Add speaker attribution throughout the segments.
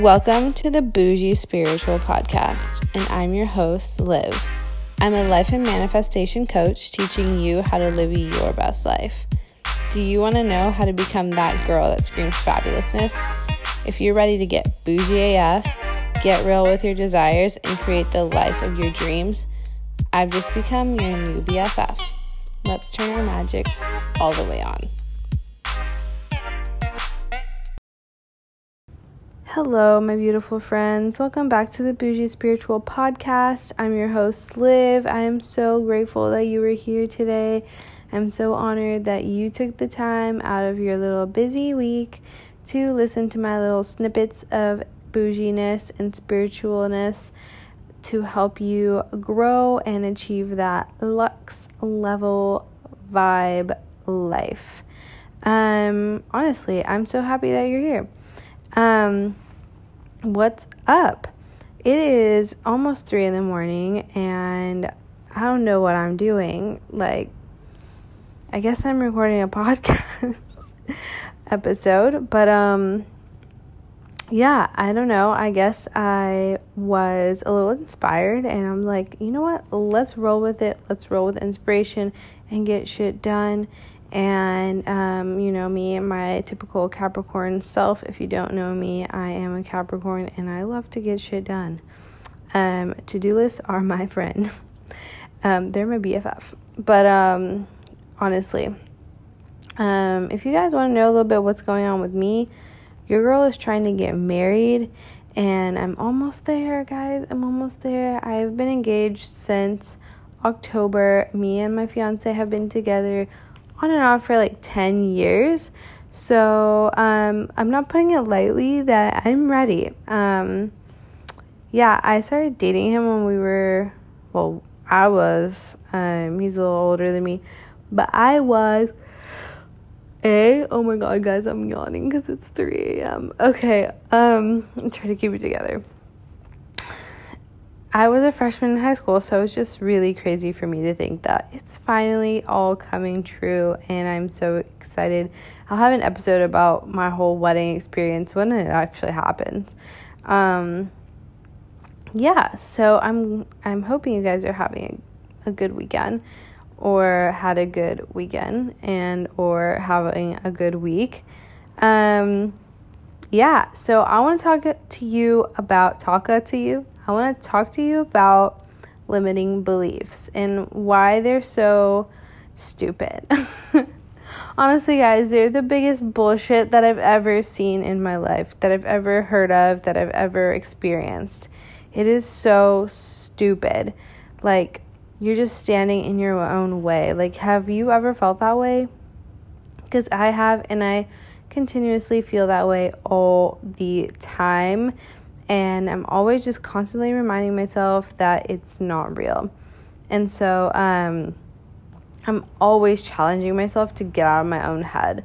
Speaker 1: Welcome to the Bougie Spiritual Podcast, and I'm your host, Liv. I'm a life and manifestation coach teaching you how to live your best life. Do you want to know how to become that girl that screams fabulousness? If you're ready to get bougie AF, get real with your desires, and create the life of your dreams, I've just become your new BFF. Let's turn our magic all the way on. Hello, my beautiful friends. Welcome back to the Bougie Spiritual Podcast. I'm your host, Liv. I am so grateful that you were here today. I'm so honored that you took the time out of your little busy week to listen to my little snippets of bouginess and spiritualness to help you grow and achieve that lux level vibe life. Um, honestly, I'm so happy that you're here. Um, what's up? It is almost three in the morning, and I don't know what I'm doing. Like, I guess I'm recording a podcast episode, but um, yeah, I don't know. I guess I was a little inspired, and I'm like, you know what? Let's roll with it. Let's roll with inspiration and get shit done and um, you know me and my typical Capricorn self. If you don't know me, I am a Capricorn and I love to get shit done. Um, to do lists are my friend. um, they're my BFF. But um, honestly, um, if you guys want to know a little bit what's going on with me, your girl is trying to get married. And I'm almost there, guys. I'm almost there. I've been engaged since October. Me and my fiance have been together on and off for like 10 years. So um, I'm not putting it lightly that I'm ready. Um, yeah, I started dating him when we were, well, I was, um, he's a little older than me, but I was a oh my god guys i'm yawning because it's 3 a.m okay um i'm trying to keep it together I was a freshman in high school, so it's just really crazy for me to think that it's finally all coming true, and I'm so excited. I'll have an episode about my whole wedding experience when it actually happens. Um, yeah, so I'm I'm hoping you guys are having a, a good weekend, or had a good weekend, and or having a good week. Um, yeah, so I want to talk to you about talk to you I want to talk to you about limiting beliefs and why they're so stupid. Honestly, guys, they're the biggest bullshit that I've ever seen in my life, that I've ever heard of, that I've ever experienced. It is so stupid. Like, you're just standing in your own way. Like, have you ever felt that way? Because I have, and I continuously feel that way all the time and I'm always just constantly reminding myself that it's not real. And so um, I'm always challenging myself to get out of my own head.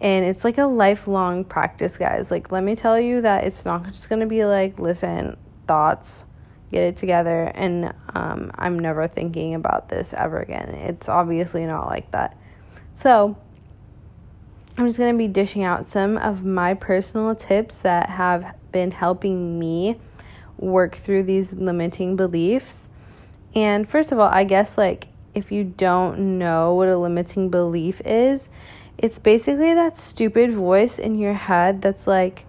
Speaker 1: And it's like a lifelong practice, guys. Like, let me tell you that it's not just gonna be like, listen, thoughts, get it together, and um, I'm never thinking about this ever again. It's obviously not like that. So, I'm just going to be dishing out some of my personal tips that have been helping me work through these limiting beliefs. And first of all, I guess like if you don't know what a limiting belief is, it's basically that stupid voice in your head that's like,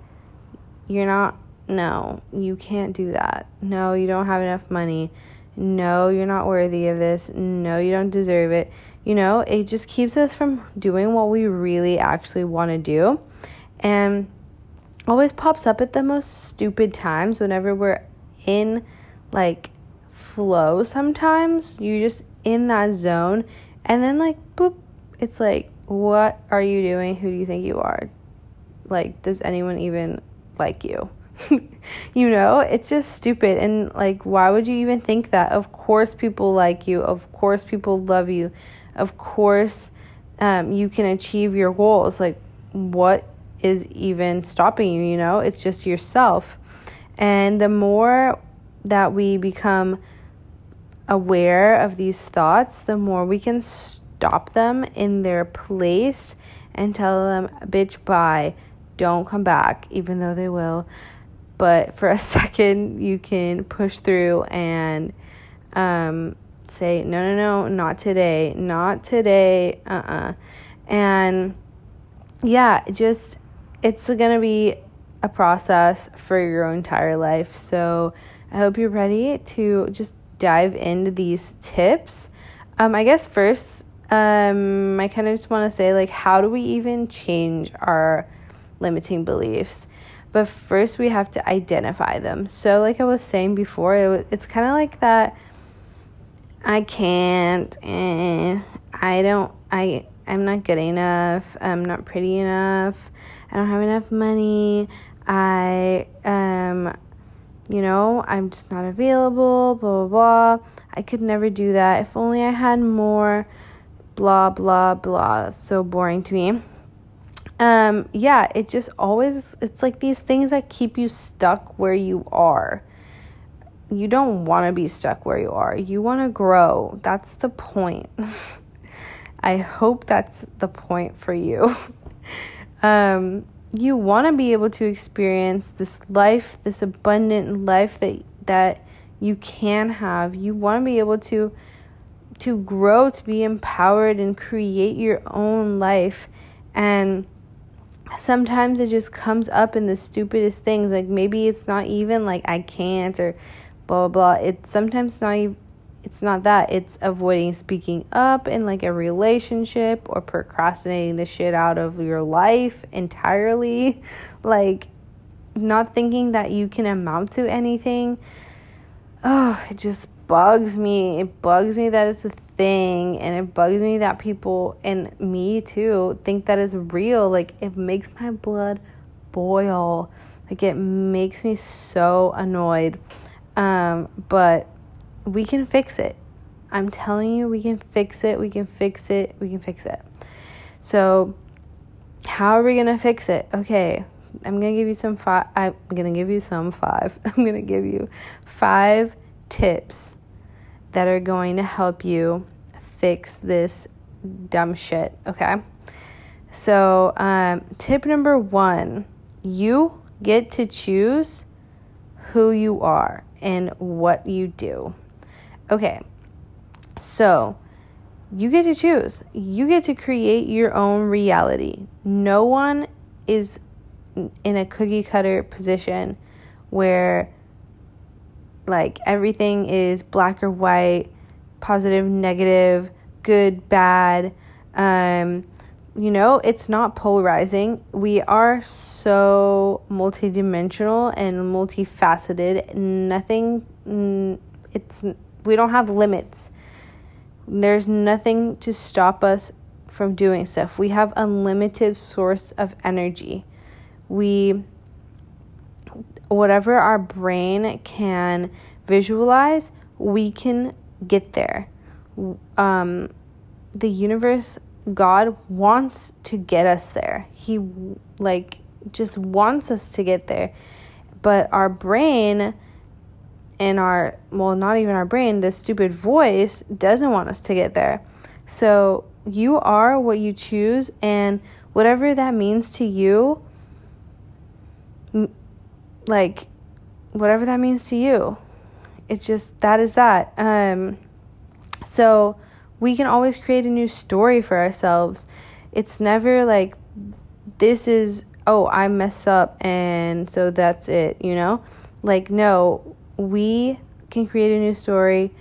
Speaker 1: you're not, no, you can't do that. No, you don't have enough money. No, you're not worthy of this. No, you don't deserve it you know, it just keeps us from doing what we really actually want to do. And always pops up at the most stupid times whenever we're in like flow sometimes. You're just in that zone and then like boop, it's like what are you doing? Who do you think you are? Like does anyone even like you? you know, it's just stupid. And like, why would you even think that? Of course, people like you. Of course, people love you of course um, you can achieve your goals like what is even stopping you you know it's just yourself and the more that we become aware of these thoughts the more we can stop them in their place and tell them bitch bye don't come back even though they will but for a second, you can push through and um, say, no, no, no, not today, not today, uh uh-uh. uh. And yeah, just it's to be a process for your entire life. So I hope you're ready to just dive into these tips. Um, I guess first, um, I kind of just want to say, like, how do we even change our limiting beliefs? But first, we have to identify them. So, like I was saying before, it, it's kind of like that I can't, eh, I don't, I, I'm not good enough, I'm not pretty enough, I don't have enough money, I, um, you know, I'm just not available, blah, blah, blah. I could never do that. If only I had more, blah, blah, blah. So boring to me. Um, yeah, it just always, it's like these things that keep you stuck where you are. You don't want to be stuck where you are. You want to grow. That's the point. I hope that's the point for you. um, you want to be able to experience this life, this abundant life that that you can have. You want to be able to to grow, to be empowered and create your own life. And sometimes it just comes up in the stupidest things. Like maybe it's not even like I can't or blah blah blah. It's sometimes not even it's not that it's avoiding speaking up in like a relationship or procrastinating the shit out of your life entirely like not thinking that you can amount to anything oh it just bugs me it bugs me that it's a thing and it bugs me that people and me too think that it's real like it makes my blood boil like it makes me so annoyed um but we can fix it. I'm telling you, we can fix it. We can fix it. We can fix it. So, how are we to fix it? Okay, I'm to give you some five. I'm to give you some five. I'm to give you five tips that are going to help you fix this dumb shit. Okay. So, um, tip number one you get to choose who you are and what you do. Okay, so you get to choose. You get to create your own reality. No one is in a cookie cutter position where like everything is black or white, positive, negative, good, bad. Um, you know, it's not polarizing. We are so multidimensional and multifaceted. Nothing, it's we don't have limits. There's nothing to stop us from doing stuff. We have unlimited source of energy. We whatever our brain can visualize, we can get there. Um, the universe, God wants to get us there. He like just wants us to get there. But our brain and our well not even our brain this stupid voice doesn't want us to get there so you are what you choose and whatever that means to you like whatever that means to you it's just that is that um so we can always create a new story for ourselves it's never like this is oh i messed up and so that's it you know like no we can create a new story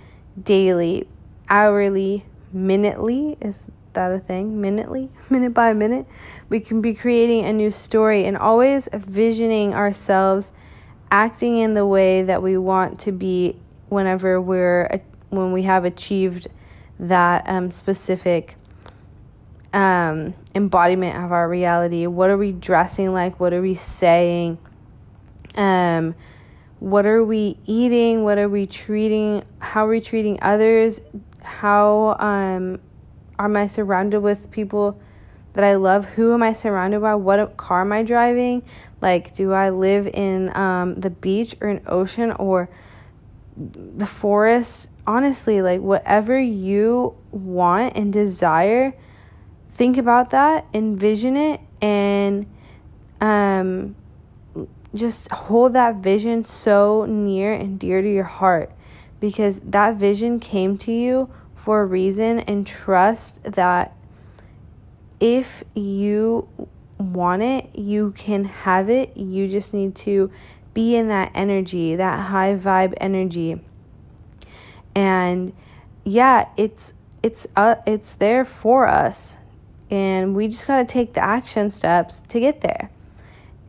Speaker 1: daily, hourly, minutely. Is that a thing? Minutely? Minute by minute? We can be creating a new story and always visioning ourselves acting in the way that we want to be whenever we're when we have achieved that um, specific um, embodiment of our reality. What are we dressing like? What are we saying? Um, what are we eating what are we treating how are we treating others how um am i surrounded with people that i love. Who am i surrounded by? What car am i driving? Like do i live in um the beach or an ocean or the forest? Honestly like whatever you want and desire think about that envision it and um just hold that vision so near and dear to your heart because that vision came to you for a reason and trust that if you want it, you can have it. You just need to be in that energy, that high vibe energy. And yeah, it's it's uh, it's there for us. And we just got to take the action steps to get there.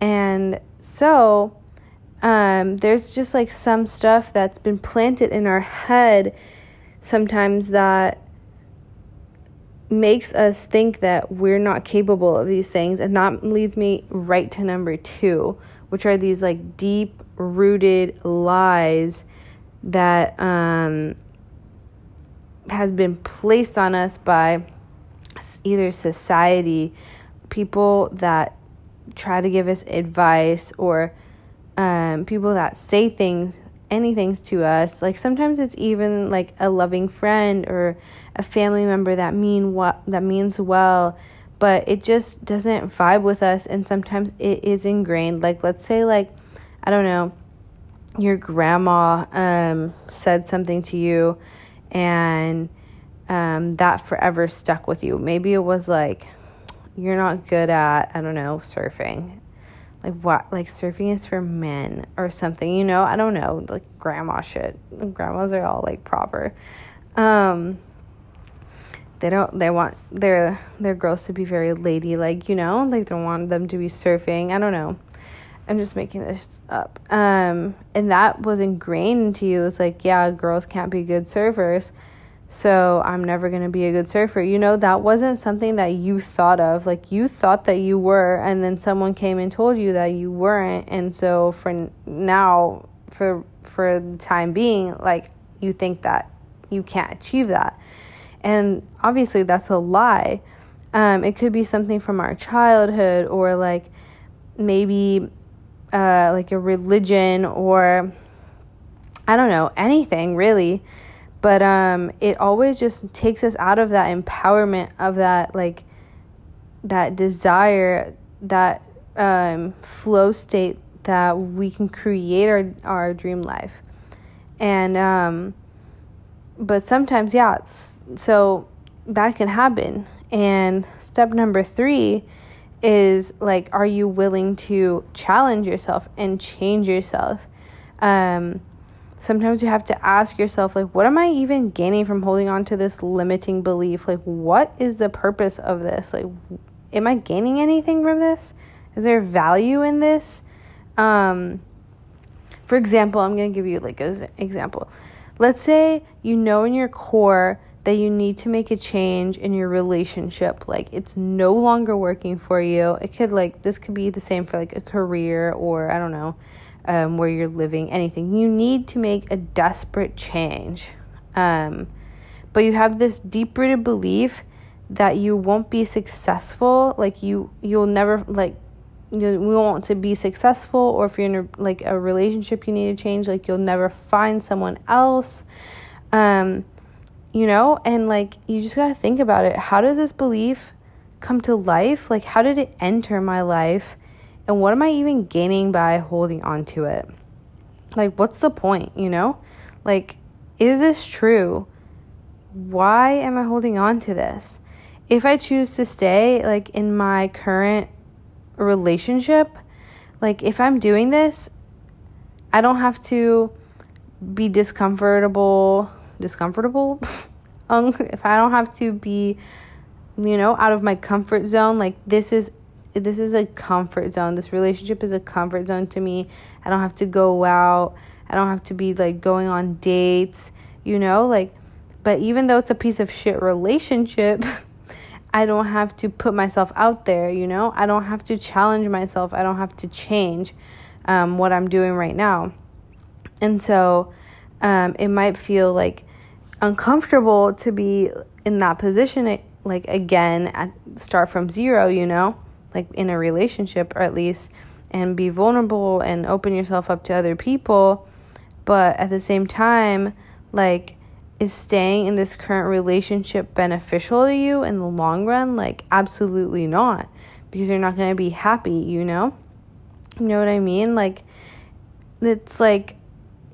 Speaker 1: And so um, there's just like some stuff that's been planted in our head sometimes that makes us think that we're not capable of these things. And that leads me right to number two, which are these like deep rooted lies that um, has been placed on us by either society, people that try to give us advice, or um, people that say things anything to us. Like sometimes it's even like a loving friend or a family member that mean what that means well, but it just doesn't vibe with us and sometimes it is ingrained. Like let's say like I don't know, your grandma um said something to you and um that forever stuck with you. Maybe it was like you're not good at, I don't know, surfing like what like surfing is for men or something you know? I don't know like grandma shit. Grandmas are all like proper. Um they don't they want their their girls to be very ladylike you know? Like they don't want them to be surfing. I don't know. I'm just making this up. Um and that was ingrained into you. It's like yeah girls can't be good surfers so I'm never going to be a good surfer. You know, that wasn't something that you thought of. Like you thought that you were, and then someone came and told you that you weren't. And so for now, for for the time being, like you think that you can't achieve that. And obviously that's a lie. Um, it could be something from our childhood or like maybe uh, like a religion or I don't know, anything really but um it always just takes us out of that empowerment of that like that desire that um flow state that we can create our our dream life. And um but sometimes yeah so that can happen. And step number 3 is like are you willing to challenge yourself and change yourself? Um sometimes you have to ask yourself like what am i even gaining from holding on to this limiting belief? Like what is the purpose of this? Like am i gaining anything from this? Is there value in this? Um for example i'm going to give you like an example. Let's say you know in your core that you need to make a change in your relationship. Like it's no longer working for you. It could like this could be the same for like a career or i don't know um, where you're living, anything. You need to make a desperate change. Um, but you have this deep rooted belief that you won't be successful. Like you, you'll never like you want to be successful, or if you're in a, like a relationship, you need to change. Like you'll never find someone else. Um, you know, and like you just gotta think about it. How does this belief come to life? Like, how did it enter my life? And what am I even gaining by holding on to it? Like, what's the point, you know? Like, is this true? Why am I holding on to this? If I choose to stay, like, in my current relationship, like, if I'm doing this, I don't have to be discomfortable, discomfortable. Um, if I don't have to be, you know, out of my comfort zone, like, this is this is a comfort zone. This relationship is a comfort zone to me. I don't have to go out. I don't have to be like going on dates, you know, like but even though it's a piece of shit relationship, I don't have to put myself out there, you know? I don't have to challenge myself. I don't have to change um, what I'm doing right now. And so um, it might feel like uncomfortable to be in that position, like again, at, start from zero, you know? Like in a relationship or at least and be vulnerable and open yourself up to other people but at the same time like is staying in this current relationship beneficial to you in the long run like absolutely not because you're not going to be happy you know You know what I mean? Like, it's like,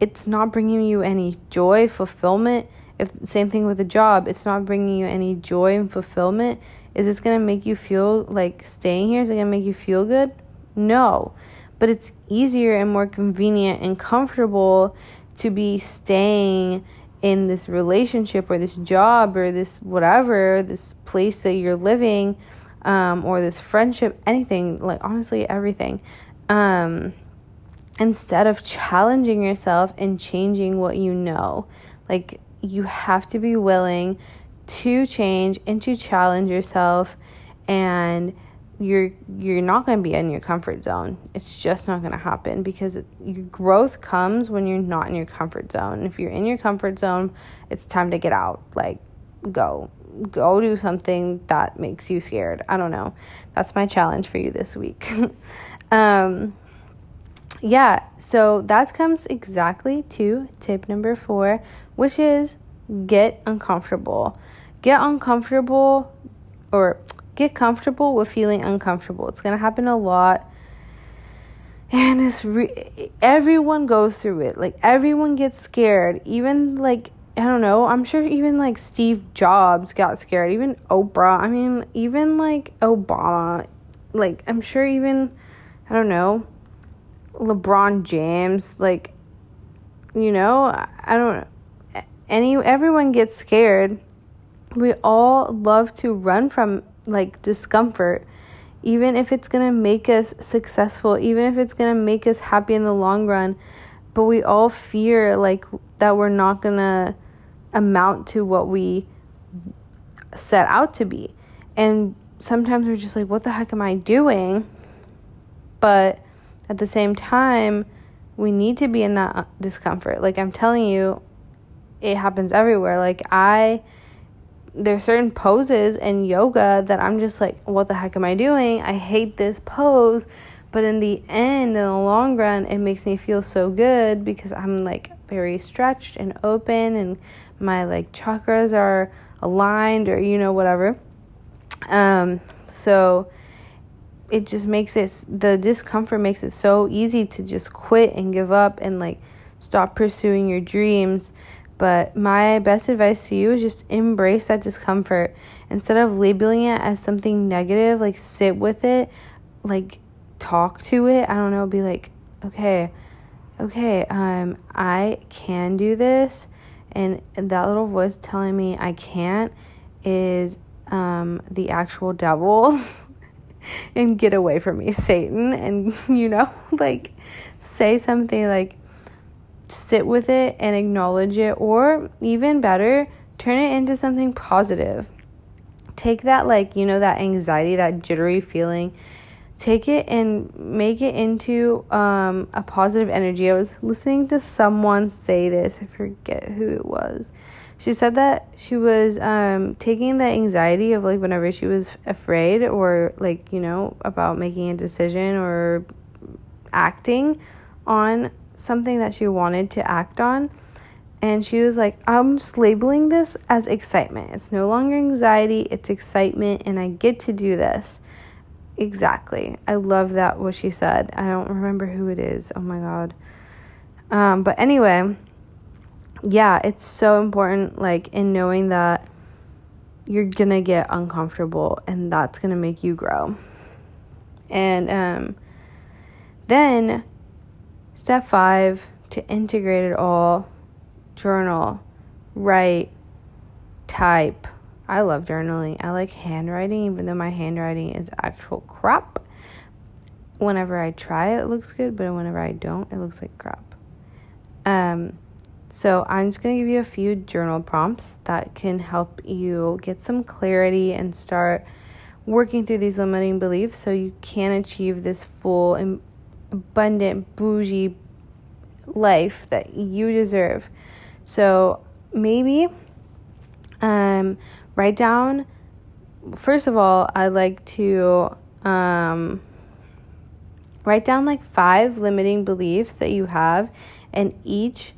Speaker 1: it's not bringing you any joy, fulfillment. If same thing with a job, it's not bringing you any joy and fulfillment. Is this gonna make you feel like staying here? Is it gonna make you feel good? No, but it's easier and more convenient and comfortable to be staying in this relationship or this job or this whatever, this place that you're living, um, or this friendship, anything, like honestly, everything. Um, instead of challenging yourself and changing what you know. Like, you have to be willing to change and to challenge yourself and you're you're not going to be in your comfort zone. It's just not going to happen because it, your growth comes when you're not in your comfort zone. If you're in your comfort zone, it's time to get out. Like go. Go do something that makes you scared. I don't know. That's my challenge for you this week. um yeah, so that comes exactly to tip number 4, which is get uncomfortable. Get uncomfortable or get comfortable with feeling uncomfortable. It's going to happen a lot. And it's re- everyone goes through it. Like everyone gets scared. Even like I don't know, I'm sure even like Steve Jobs got scared. Even Oprah. I mean, even like Obama. Like I'm sure even I don't know, LeBron James, like you know, I don't. Any everyone gets scared. We all love to run from like discomfort, even if it's gonna make us successful, even if it's gonna make us happy in the long run. But we all fear like that we're not gonna amount to what we set out to be. And sometimes we're just like, what the heck am I doing? But at the same time, we need to be in that discomfort. Like I'm telling you, it happens everywhere. Like I there's certain poses in yoga that I'm just like, what the heck am I doing? I hate this pose. But in the end, in the long run, it makes me feel so good because I'm like very stretched and open and my like chakras are aligned or you know whatever. Um so it just makes it the discomfort makes it so easy to just quit and give up and like stop pursuing your dreams but my best advice to you is just embrace that discomfort. Instead of labeling it as something negative, like sit with it, like talk to it. I don't know, be like, okay, okay, um, I can do this. And that little voice telling me I can't is um, the actual devil. and get away from me, Satan. And, you know, like say something like, sit with it and acknowledge it, or even better, turn it into something positive. Take that, like, you know, that anxiety, that jittery feeling, take it and make it into um, a positive energy. I was listening to someone say this, I forget who it was. She said that she was um, taking the anxiety of like whenever she was afraid or like, you know, about making a decision or acting on something that she wanted to act on. And she was like, I'm just labeling this as excitement. It's no longer anxiety, it's excitement, and I get to do this. Exactly. I love that what she said. I don't remember who it is. Oh my god. Um, but anyway, yeah, it's so important, like, in knowing that you're gonna get uncomfortable and that's gonna make you grow. And um, then Step five to integrate it all journal, write, type. I love journaling. I like handwriting, even though my handwriting is actual crap. Whenever I try it, looks good, but whenever I don't, it looks like crap. Um, so I'm just going to give you a few journal prompts that can help you get some clarity and start working through these limiting beliefs so you can achieve this full and abundant, bougie life that you deserve. So maybe um, write down, first of all, I like to um, write down like five limiting beliefs that you have, and each,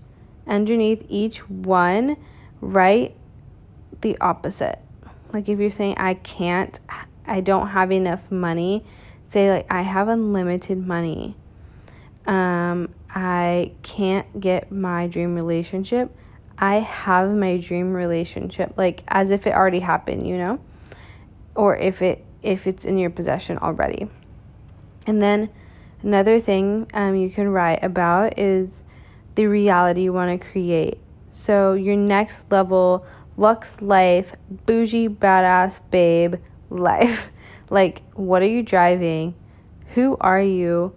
Speaker 1: underneath each one, write the opposite. Like if you're saying, I can't, I don't have enough money say like I have unlimited money. Um, I can't get my dream relationship. I have my dream relationship, like as if it already happened, you know? Or if it if it's in your possession already. And then another thing um, you can write about is the reality you want to create. So your next level Lux life, bougie badass babe life. like what are you driving? Who are you?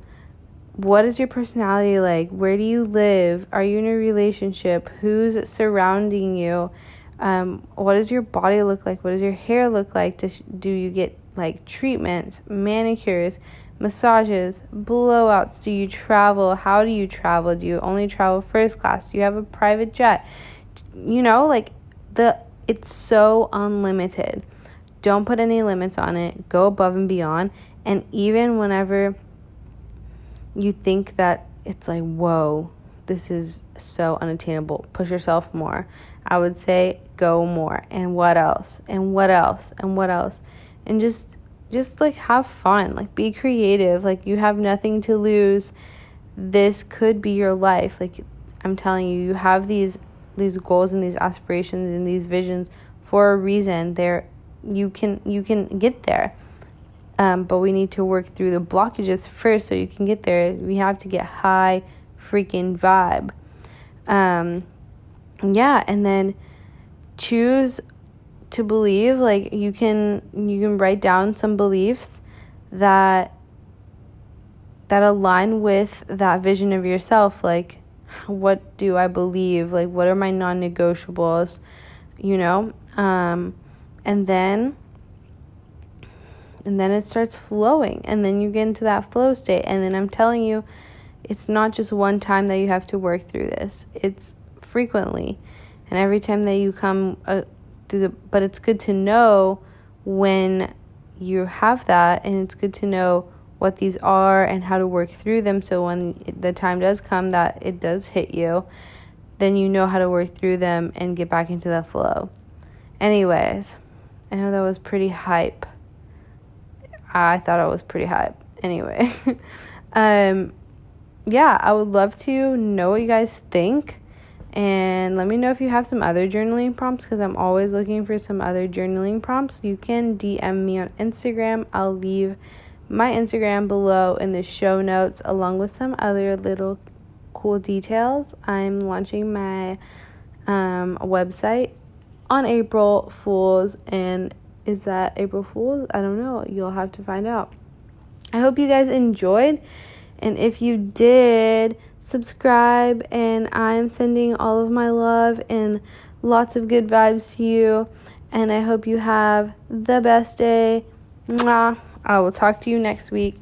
Speaker 1: what is your personality like? Where do you live? Are you in a relationship? Who's surrounding you? Um, what does your body look like? What does your hair look like? Does, do you get like treatments, manicures, massages, blowouts? Do you travel? How do you travel? Do you only travel first class? Do you have a private jet? You know, like the it's so unlimited. Don't put any limits on it. Go above and beyond. And even whenever you think that it's like, whoa, this is so unattainable. Push yourself more. I would say go more. And what else? And what else? And what else? And just just like have fun. Like be creative. Like you have nothing to lose. This could be your life. Like I'm telling you, you have these these goals and these aspirations and these visions for a reason. There you can you can get there. Um, but we need to work through the blockages first so you can get there. We have to get high freaking vibe. Um, yeah, and then choose to believe like you can you can write down some beliefs that that align with that vision of yourself. Like what do i believe? Like what are my non-negotiables? You know? Um and then and then it starts flowing and then you get into that flow state. And then i'm telling you it's not just one time that you have to work through this. It's frequently. And every time that you come uh, through the but it's good to know when you have that and it's good to know what these are and how to work through them so when the time does come that it does hit you then you know how to work through them and get back into the flow anyways i know that was pretty hype I thought I was pretty hype. Anyway, um, yeah, I would love to know what you guys think. And let me know if you have some other journaling prompts because I'm always looking for some other journaling prompts. You can DM me on Instagram. I'll leave my Instagram below in the show notes along with some other little cool details. I'm launching my um, website on April Fools and is that April Fool's? I don't know. You'll have to find out. I hope you guys enjoyed. And if you did, subscribe. And I'm sending all of my love and lots of good vibes to you. And I hope you have the best day. Mwah. I will talk to you next week.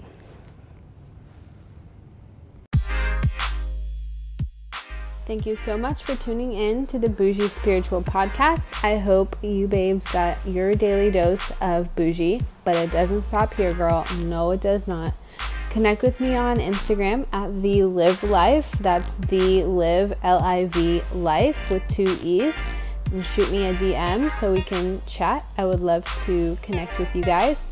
Speaker 1: Thank you so much for tuning in to the Bougie Spiritual Podcast. I hope you babes got your daily dose of bougie, but it doesn't stop here, girl. No, it does not. Connect with me on Instagram at the Liv Life. That's the Liv L I V Life with two E's. And shoot me a DM so we can chat. I would love to connect with you guys.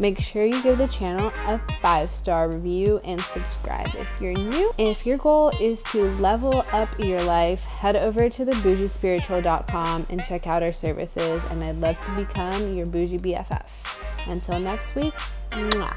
Speaker 1: Make sure you give the channel a five star review and subscribe if you're new. If your goal is to level up your life, head over to thebougiespiritual.com and check out our services. And I'd love to become your bougie BFF. Until next week, mwah.